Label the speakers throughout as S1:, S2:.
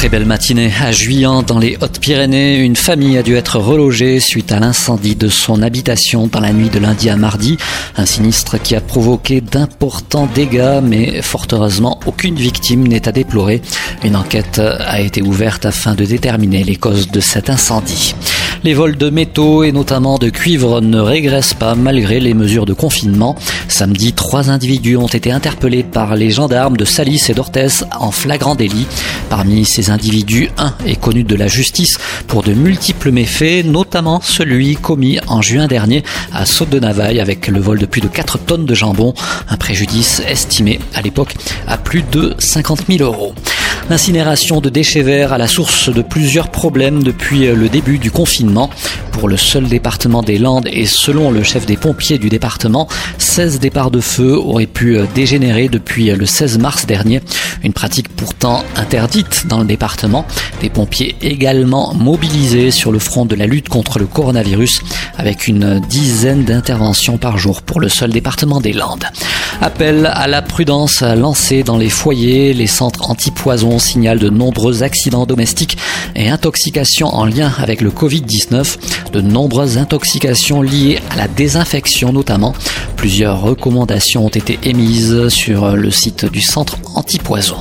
S1: Très belle matinée à Juillan, dans les Hautes-Pyrénées. Une famille a dû être relogée suite à l'incendie de son habitation dans la nuit de lundi à mardi. Un sinistre qui a provoqué d'importants dégâts, mais fort heureusement, aucune victime n'est à déplorer. Une enquête a été ouverte afin de déterminer les causes de cet incendie. Les vols de métaux et notamment de cuivre ne régressent pas malgré les mesures de confinement. Samedi, trois individus ont été interpellés par les gendarmes de Salis et d'Orthez en flagrant délit. Parmi ces individus, un est connu de la justice pour de multiples méfaits, notamment celui commis en juin dernier à Saute de Navaille avec le vol de plus de 4 tonnes de jambon, un préjudice estimé à l'époque à plus de 50 000 euros. L'incinération de déchets verts à la source de plusieurs problèmes depuis le début du confinement. Pour le seul département des Landes et selon le chef des pompiers du département, 16 départs de feu auraient pu dégénérer depuis le 16 mars dernier. Une pratique pourtant interdite dans le département. Des pompiers également mobilisés sur le front de la lutte contre le coronavirus avec une dizaine d'interventions par jour pour le seul département des Landes. Appel à la prudence lancé dans les foyers. Les centres anti-poison signalent de nombreux accidents domestiques et intoxications en lien avec le Covid-19. De nombreuses intoxications liées à la désinfection notamment. Plusieurs recommandations ont été émises sur le site du centre anti-poison.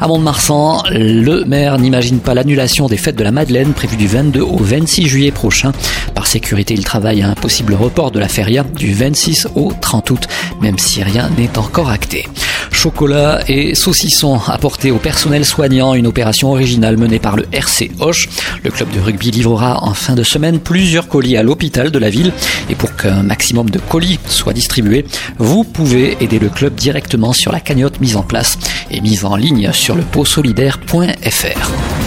S1: À Mont-de-Marsan, le maire n'imagine pas l'annulation des fêtes de la Madeleine prévues du 22 au 26 juillet prochain. Par sécurité, il travaille à un possible report de la feria du 26 au 30 août, même si rien n'est encore acté. Chocolat et saucissons apportés au personnel soignant, une opération originale menée par le RC Hoche. Le club de rugby livrera en fin de semaine plusieurs colis à l'hôpital de la ville. Et pour qu'un maximum de colis soient distribués, vous pouvez aider le club directement sur la cagnotte mise en place et mise en ligne sur le potsolidaire.fr.